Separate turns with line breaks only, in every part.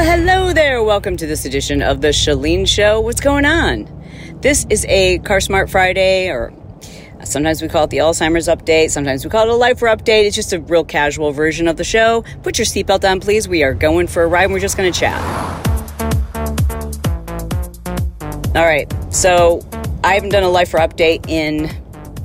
Well, hello there. Welcome to this edition of the Chalene Show. What's going on? This is a Car Smart Friday, or sometimes we call it the Alzheimer's update. Sometimes we call it a Lifer update. It's just a real casual version of the show. Put your seatbelt on, please. We are going for a ride. And we're just going to chat. All right. So I haven't done a Lifer update in,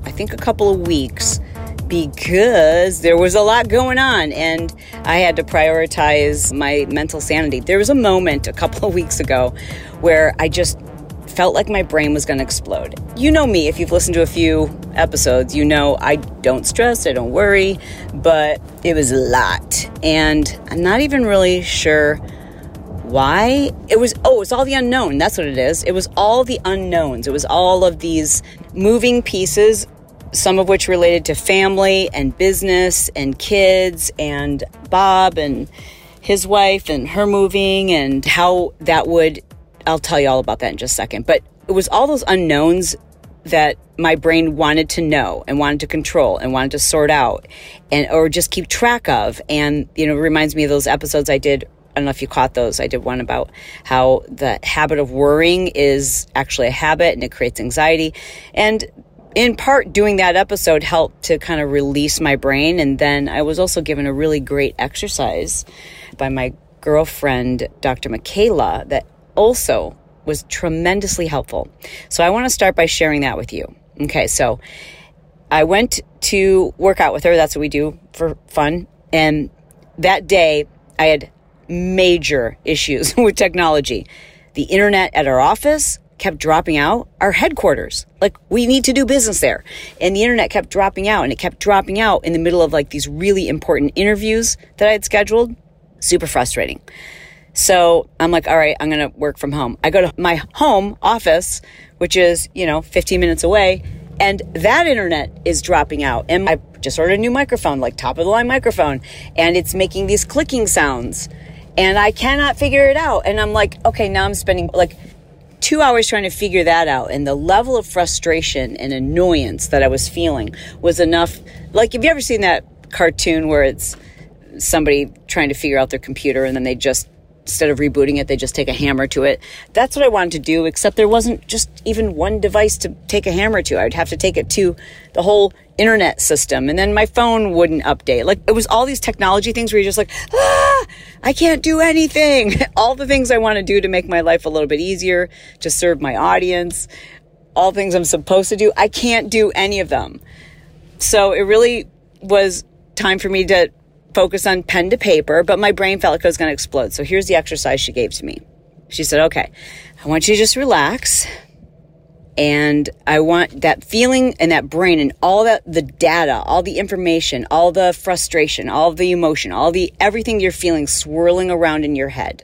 I think, a couple of weeks because there was a lot going on and I had to prioritize my mental sanity. There was a moment a couple of weeks ago where I just felt like my brain was going to explode. You know me, if you've listened to a few episodes, you know I don't stress, I don't worry, but it was a lot. And I'm not even really sure why. It was, oh, it's all the unknown. That's what it is. It was all the unknowns. It was all of these moving pieces some of which related to family and business and kids and Bob and his wife and her moving and how that would, I'll tell you all about that in just a second. But it was all those unknowns that my brain wanted to know and wanted to control and wanted to sort out and or just keep track of and you know reminds me of those episodes I did I don't know if you caught those. I did one about how the habit of worrying is actually a habit and it creates anxiety. And in part, doing that episode helped to kind of release my brain. And then I was also given a really great exercise by my girlfriend, Dr. Michaela, that also was tremendously helpful. So I want to start by sharing that with you. Okay, so I went to work out with her. That's what we do for fun. And that day, I had major issues with technology. The internet at our office kept dropping out our headquarters. Like we need to do business there. And the internet kept dropping out and it kept dropping out in the middle of like these really important interviews that I had scheduled. Super frustrating. So I'm like, all right, I'm going to work from home. I go to my home office, which is, you know, 15 minutes away. And that internet is dropping out. And I just ordered a new microphone, like top of the line microphone, and it's making these clicking sounds. And I cannot figure it out. And I'm like, okay, now I'm spending like two hours trying to figure that out. And the level of frustration and annoyance that I was feeling was enough. Like, have you ever seen that cartoon where it's somebody trying to figure out their computer and then they just instead of rebooting it, they just take a hammer to it. That's what I wanted to do, except there wasn't just even one device to take a hammer to. I'd have to take it to the whole internet system, and then my phone wouldn't update. Like it was all these technology things where you're just like, ah, I can't do anything. all the things I want to do to make my life a little bit easier, to serve my audience, all things I'm supposed to do, I can't do any of them. So it really was time for me to focus on pen to paper, but my brain felt like it was going to explode. So here's the exercise she gave to me. She said, okay, I want you to just relax. And I want that feeling and that brain and all that, the data, all the information, all the frustration, all the emotion, all the everything you're feeling swirling around in your head,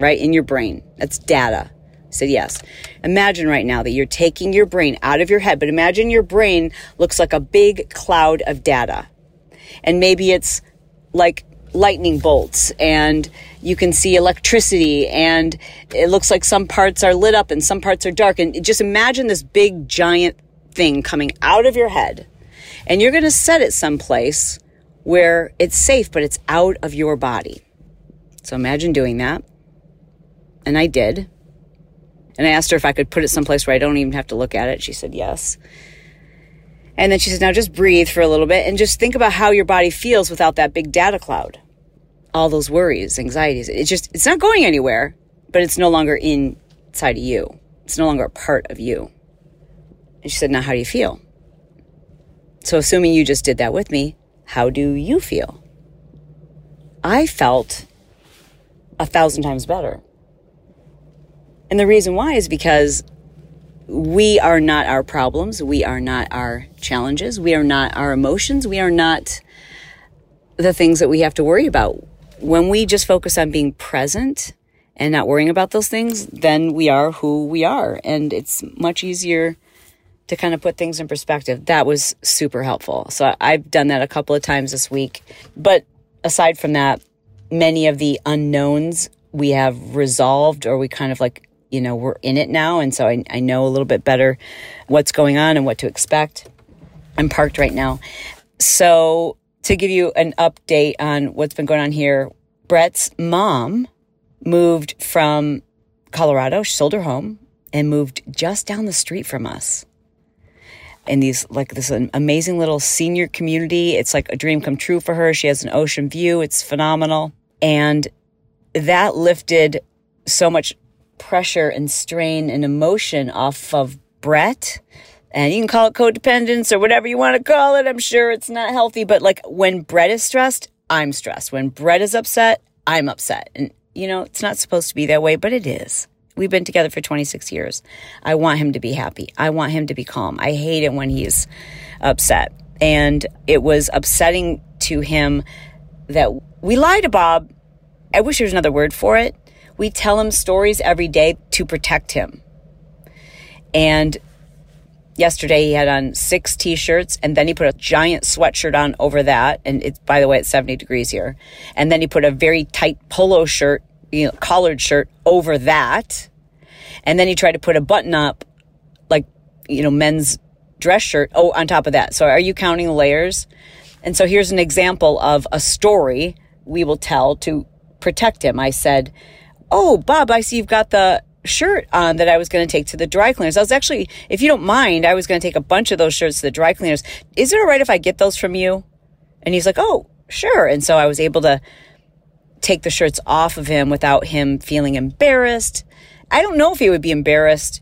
right? In your brain. That's data. I said, yes. Imagine right now that you're taking your brain out of your head, but imagine your brain looks like a big cloud of data. And maybe it's like lightning bolts and you can see electricity and it looks like some parts are lit up and some parts are dark. And just imagine this big giant thing coming out of your head and you're going to set it someplace where it's safe but it's out of your body. So imagine doing that. And i did. And i asked her if i could put it someplace where i don't even have to look at it. She said yes and then she says, now just breathe for a little bit and just think about how your body feels without that big data cloud. All those worries, anxieties. It's just, it's not going anywhere, but it's no longer inside of you. It's no longer a part of you. And she said, now how do you feel? So assuming you just did that with me, how do you feel? I felt a thousand times better. And the reason why is because we are not our problems. We are not our challenges. We are not our emotions. We are not the things that we have to worry about. When we just focus on being present and not worrying about those things, then we are who we are. And it's much easier to kind of put things in perspective. That was super helpful. So I've done that a couple of times this week. But aside from that, many of the unknowns we have resolved or we kind of like you know, we're in it now. And so I, I know a little bit better what's going on and what to expect. I'm parked right now. So to give you an update on what's been going on here, Brett's mom moved from Colorado, she sold her home and moved just down the street from us. In these, like this amazing little senior community. It's like a dream come true for her. She has an ocean view. It's phenomenal. And that lifted so much pressure and strain and emotion off of Brett. And you can call it codependence or whatever you want to call it. I'm sure it's not healthy, but like when Brett is stressed, I'm stressed. When Brett is upset, I'm upset. And you know, it's not supposed to be that way, but it is. We've been together for 26 years. I want him to be happy. I want him to be calm. I hate it when he's upset. And it was upsetting to him that we lie to Bob. I wish there was another word for it. We tell him stories every day to protect him. And yesterday he had on six t-shirts and then he put a giant sweatshirt on over that. And it's by the way it's 70 degrees here. And then he put a very tight polo shirt you know collared shirt over that. And then he tried to put a button up like you know men's dress shirt oh on top of that. So are you counting the layers? And so here's an example of a story we will tell to protect him. I said oh bob i see you've got the shirt on that I was going to take to the dry cleaners. I was actually, if you don't mind, I was going to take a bunch of those shirts to the dry cleaners. Is it all right if I get those from you? And he's like, oh, sure. And so I was able to take the shirts off of him without him feeling embarrassed. I don't know if he would be embarrassed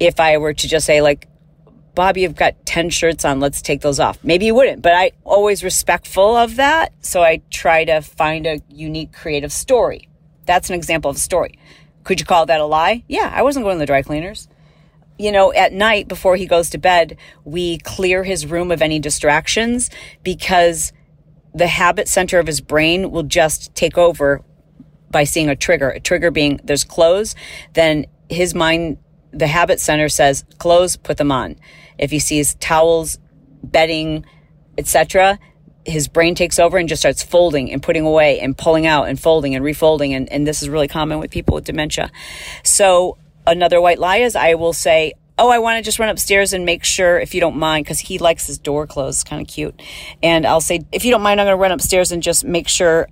if I were to just say, like, Bobby, you've got 10 shirts on. Let's take those off. Maybe you wouldn't, but I always respectful of that. So I try to find a unique creative story. That's an example of a story. Could you call that a lie? Yeah, I wasn't going to the dry cleaners. You know, at night before he goes to bed, we clear his room of any distractions because the habit center of his brain will just take over by seeing a trigger. A trigger being there's clothes, then his mind, the habit center says clothes, put them on. If he sees towels, bedding, etc., his brain takes over and just starts folding and putting away and pulling out and folding and refolding. And, and this is really common with people with dementia. So another white lie is I will say, Oh, I want to just run upstairs and make sure, if you don't mind, because he likes his door closed, kind of cute. And I'll say, if you don't mind, I'm going to run upstairs and just make sure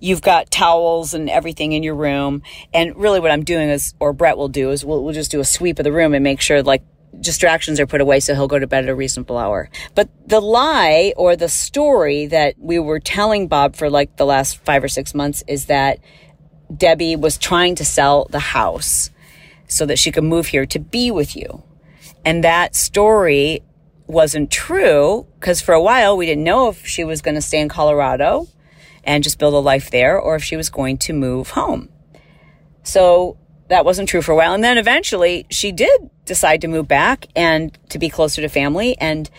you've got towels and everything in your room. And really, what I'm doing is, or Brett will do, is we'll, we'll just do a sweep of the room and make sure, like, distractions are put away so he'll go to bed at a reasonable hour. But the lie or the story that we were telling Bob for like the last five or six months is that Debbie was trying to sell the house so that she could move here to be with you. And that story wasn't true because for a while we didn't know if she was going to stay in Colorado and just build a life there or if she was going to move home. So that wasn't true for a while. And then eventually she did decide to move back and to be closer to family. And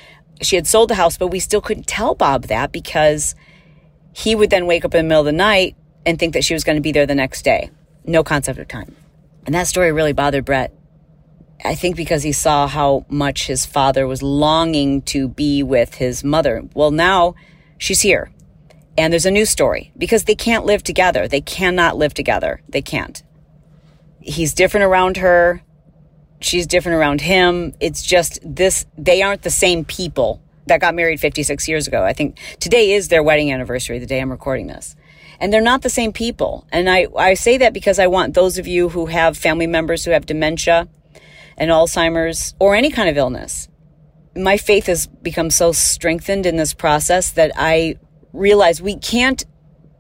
she had sold the house, but we still couldn't tell Bob that because he would then wake up in the middle of the night and think that she was going to be there the next day. No concept of time. And that story really bothered Brett. I think because he saw how much his father was longing to be with his mother. Well, now she's here. And there's a new story because they can't live together. They cannot live together. They can't he's different around her. She's different around him. It's just this, they aren't the same people that got married 56 years ago. I think today is their wedding anniversary, the day I'm recording this. And they're not the same people. And I, I say that because I want those of you who have family members who have dementia and Alzheimer's or any kind of illness. My faith has become so strengthened in this process that I realize we can't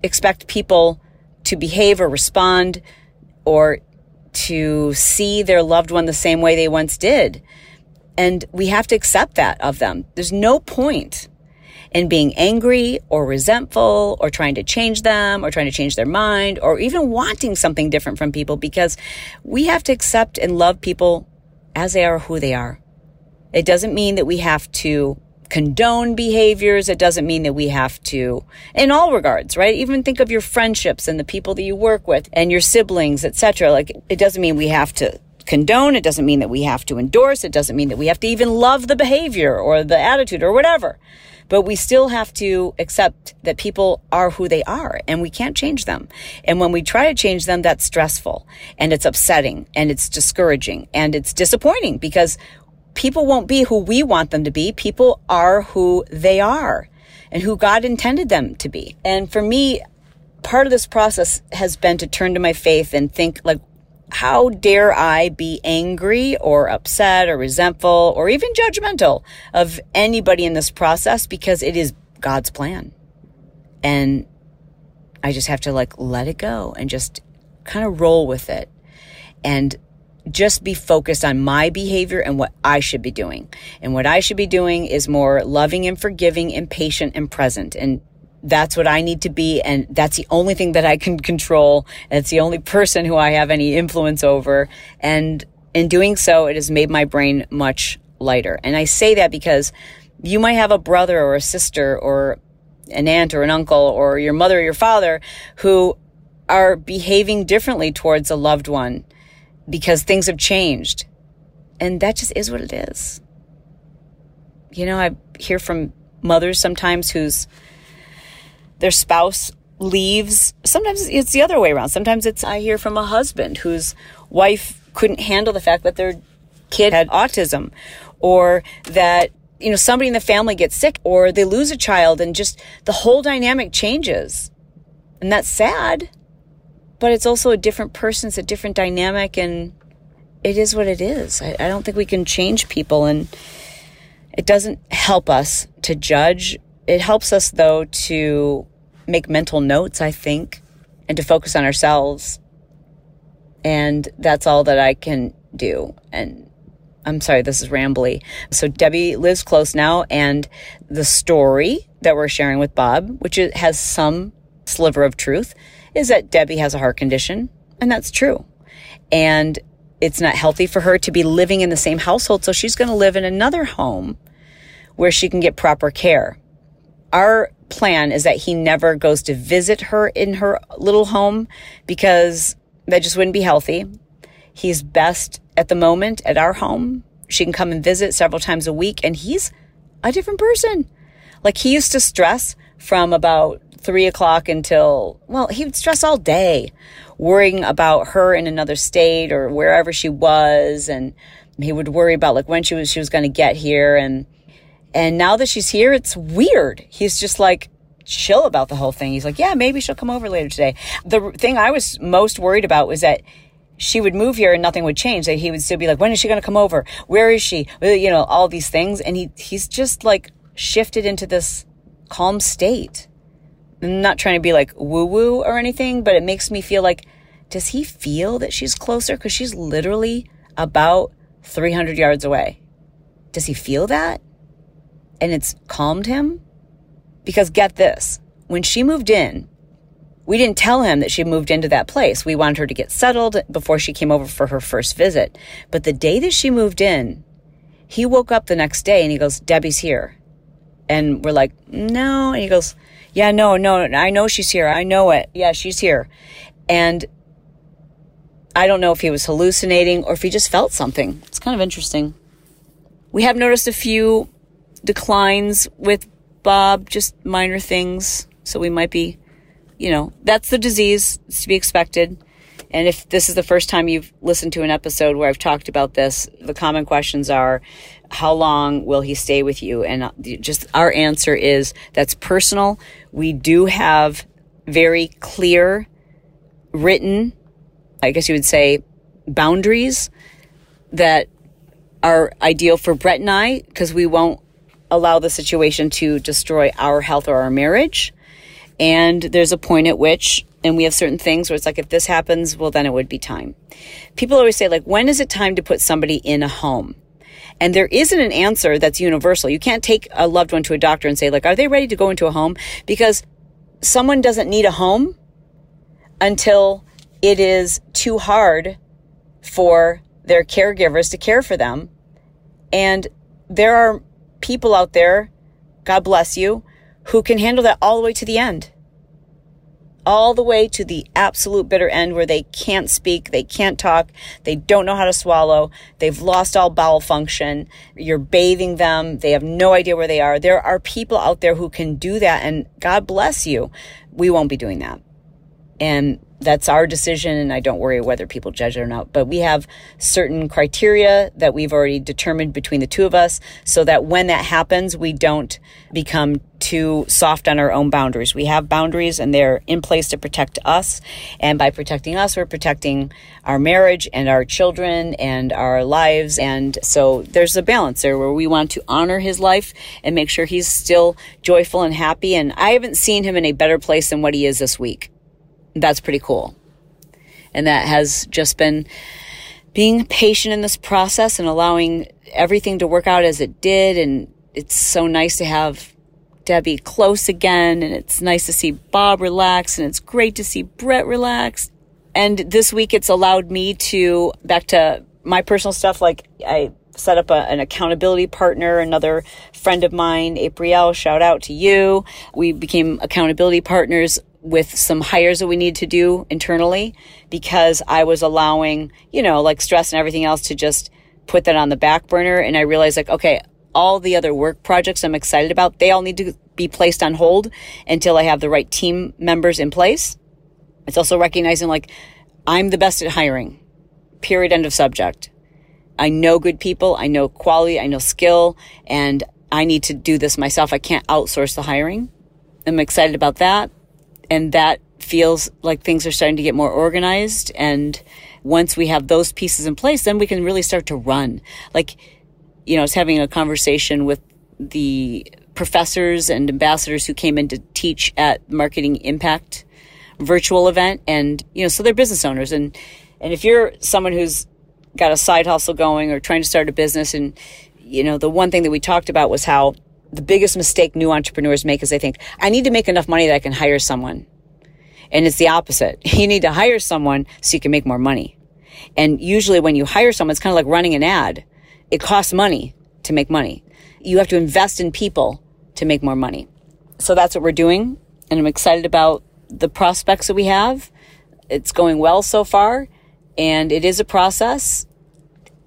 expect people to behave or respond or to see their loved one the same way they once did. And we have to accept that of them. There's no point in being angry or resentful or trying to change them or trying to change their mind or even wanting something different from people because we have to accept and love people as they are who they are. It doesn't mean that we have to condone behaviors. It doesn't mean that we have to, in all regards, right? Even think of your friendships and the people that you work with and your siblings, etc. Like it doesn't mean we have to condone. It doesn't mean that we have to endorse. It doesn't mean that we have to even love the behavior or the attitude or whatever. But we still have to accept that people are who they are and we can't change them. And when we try to change them, that's stressful and it's upsetting and it's discouraging and it's disappointing because people won't be who we want them to be. People are who they are and who God intended them to be. And for me, part of this process has been to turn to my faith and think like, how dare I be angry or upset or resentful or even judgmental of anybody in this process because it is God's plan. And I just have to like let it go and just kind of roll with it and just be focused on my behavior and what I should be doing. And what I should be doing is more loving and forgiving and patient and present. And that's what I need to be. And that's the only thing that I can control. And it's the only person who I have any influence over. And in doing so, it has made my brain much lighter. And I say that because you might have a brother or a sister or an aunt or an uncle or your mother or your father who are behaving differently towards a loved one because things have changed. And that just is what it is. You know, I hear from mothers sometimes whose their spouse leaves. Sometimes it's the other way around. Sometimes it's I hear from a husband whose wife couldn't handle the fact that their kid had autism or that you know somebody in the family gets sick or they lose a child and just the whole dynamic changes. And that's sad. But it's also a different person, it's a different dynamic and it is what it is. I, I don't think we can change people and it doesn't help us to judge. It helps us though to make mental notes, I think, and to focus on ourselves. And that's all that I can do. And I'm sorry, this is rambly. So Debbie lives close now, and the story that we're sharing with Bob, which has some sliver of truth, is that Debbie has a heart condition, and that's true. And it's not healthy for her to be living in the same household, so she's going to live in another home where she can get proper care. Our plan is that he never goes to visit her in her little home because that just wouldn't be healthy. He's best at the moment at our home. She can come and visit several times a week, and he's a different person. Like he used to stress from about three o'clock until, well, he would stress all day, worrying about her in another state or wherever she was. And he would worry about like when she was, she was going to get here. And, and now that she's here, it's weird. He's just like chill about the whole thing. He's like, yeah, maybe she'll come over later today. The thing I was most worried about was that she would move here and nothing would change. That he would still be like, when is she going to come over? Where is she? You know, all these things. And he, he's just like shifted into this calm state. Not trying to be like woo woo or anything, but it makes me feel like, does he feel that she's closer? Because she's literally about 300 yards away. Does he feel that? And it's calmed him? Because get this when she moved in, we didn't tell him that she moved into that place. We wanted her to get settled before she came over for her first visit. But the day that she moved in, he woke up the next day and he goes, Debbie's here. And we're like, no. And he goes, yeah, no, no, I know she's here. I know it. Yeah, she's here. And I don't know if he was hallucinating or if he just felt something. It's kind of interesting. We have noticed a few declines with Bob, just minor things. So we might be, you know, that's the disease. It's to be expected. And if this is the first time you've listened to an episode where I've talked about this, the common questions are, how long will he stay with you? And uh, just our answer is that's personal. We do have very clear written, I guess you would say, boundaries that are ideal for Brett and I because we won't allow the situation to destroy our health or our marriage. And there's a point at which, and we have certain things where it's like, if this happens, well, then it would be time. People always say, like, when is it time to put somebody in a home? And there isn't an answer that's universal. You can't take a loved one to a doctor and say, like, are they ready to go into a home? Because someone doesn't need a home until it is too hard for their caregivers to care for them. And there are people out there, God bless you, who can handle that all the way to the end all the way to the absolute bitter end where they can't speak, they can't talk, they don't know how to swallow, they've lost all bowel function, you're bathing them, they have no idea where they are. There are people out there who can do that, and God bless you. We won't be doing that. And that's our decision and I don't worry whether people judge it or not. But we have certain criteria that we've already determined between the two of us so that when that happens, we don't become too soft on our own boundaries. We have boundaries and they're in place to protect us. And by protecting us, we're protecting our marriage and our children and our lives. And so there's a balance there where we want to honor his life and make sure he's still joyful and happy. And I haven't seen him in a better place than what he is this week that's pretty cool. And that has just been being patient in this process and allowing everything to work out as it did. And it's so nice to have Debbie close again. And it's nice to see Bob relax. And it's great to see Brett relax. And this week it's allowed me to, back to my personal stuff, like I set up a, an accountability partner, another friend of mine, April, shout out to you. We became accountability partners with some hires that we need to do internally because I was allowing, you know, like stress and everything else to just put that on the back burner. And I realized like, okay, all the other work projects I'm excited about, they all need to be placed on hold until I have the right team members in place. It's also recognizing like I'm the best at hiring. Period. End of subject. I know good people. I know quality. I know skill and I need to do this myself. I can't outsource the hiring. I'm excited about that and that feels like things are starting to get more organized. And once we have those pieces in place then we can really start to run. Like you know i was having a conversation with the professors and ambassadors who came in to teach at marketing impact virtual event. And you know so they're business owners. And and if you're someone who's got a side hustle going or trying to start a business and you know the one thing that we talked about was how the biggest mistake new entrepreneurs make is they think, I need to make enough money that I can hire someone. And it's the opposite. You need to hire someone so you can make more money. And usually when you hire someone, it's kind of like running an ad. It costs money to make money. You have to invest in people to make more money. So that's what we're doing. And I'm excited about the prospects that we have. It's going well so far. And it is a process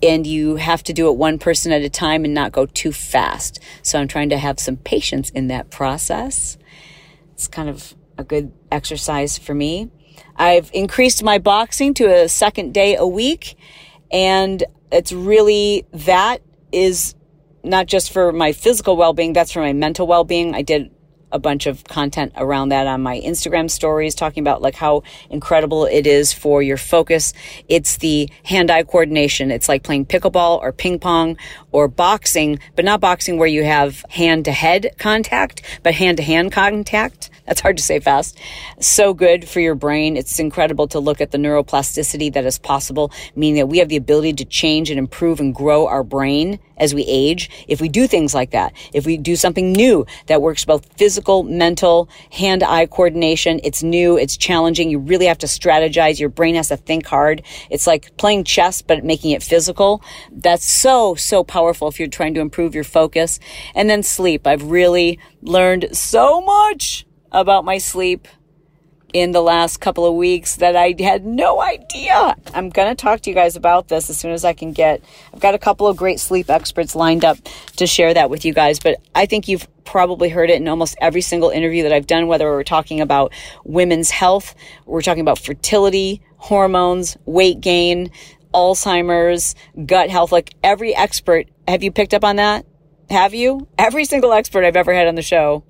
and you have to do it one person at a time and not go too fast. So I'm trying to have some patience in that process. It's kind of a good exercise for me. I've increased my boxing to a second day a week and it's really that is not just for my physical well-being, that's for my mental well-being. I did a bunch of content around that on my Instagram stories, talking about like how incredible it is for your focus. It's the hand eye coordination. It's like playing pickleball or ping pong or boxing, but not boxing where you have hand to head contact, but hand to hand contact. That's hard to say fast. So good for your brain. It's incredible to look at the neuroplasticity that is possible, meaning that we have the ability to change and improve and grow our brain as we age. If we do things like that, if we do something new that works both physical, mental, hand eye coordination, it's new, it's challenging. You really have to strategize. Your brain has to think hard. It's like playing chess, but making it physical. That's so, so powerful if you're trying to improve your focus. And then sleep. I've really learned so much about my sleep in the last couple of weeks that I had no idea. I'm going to talk to you guys about this as soon as I can get. I've got a couple of great sleep experts lined up to share that with you guys, but I think you've probably heard it in almost every single interview that I've done, whether we're talking about women's health, we're talking about fertility, hormones, weight gain, Alzheimer's, gut health, like every expert. Have you picked up on that? Have you? Every single expert I've ever had on the show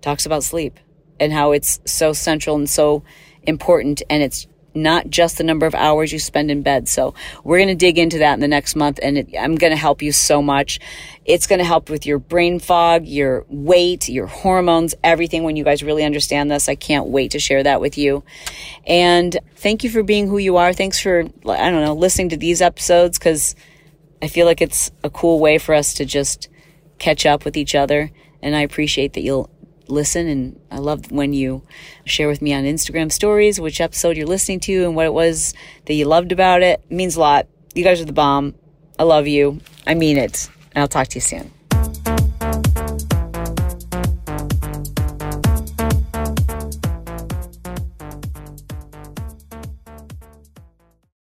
talks about sleep and how it's so central and so important. And it's not just the number of hours you spend in bed. So we're going to dig into that in the next month and it, I'm going to help you so much. It's going to help with your brain fog, your weight, your hormones, everything when you guys really understand this. I can't wait to share that with you. And thank you for being who you are. Thanks for, I don't know, listening to these episodes because I feel like it's a cool way for us to just catch up with each other. And I appreciate that you'll listen. And I love when you share with me on Instagram stories which episode you're listening to and what it was that you loved about it. it means a lot. You guys are the bomb. I love you. I mean it. And I'll talk to you soon.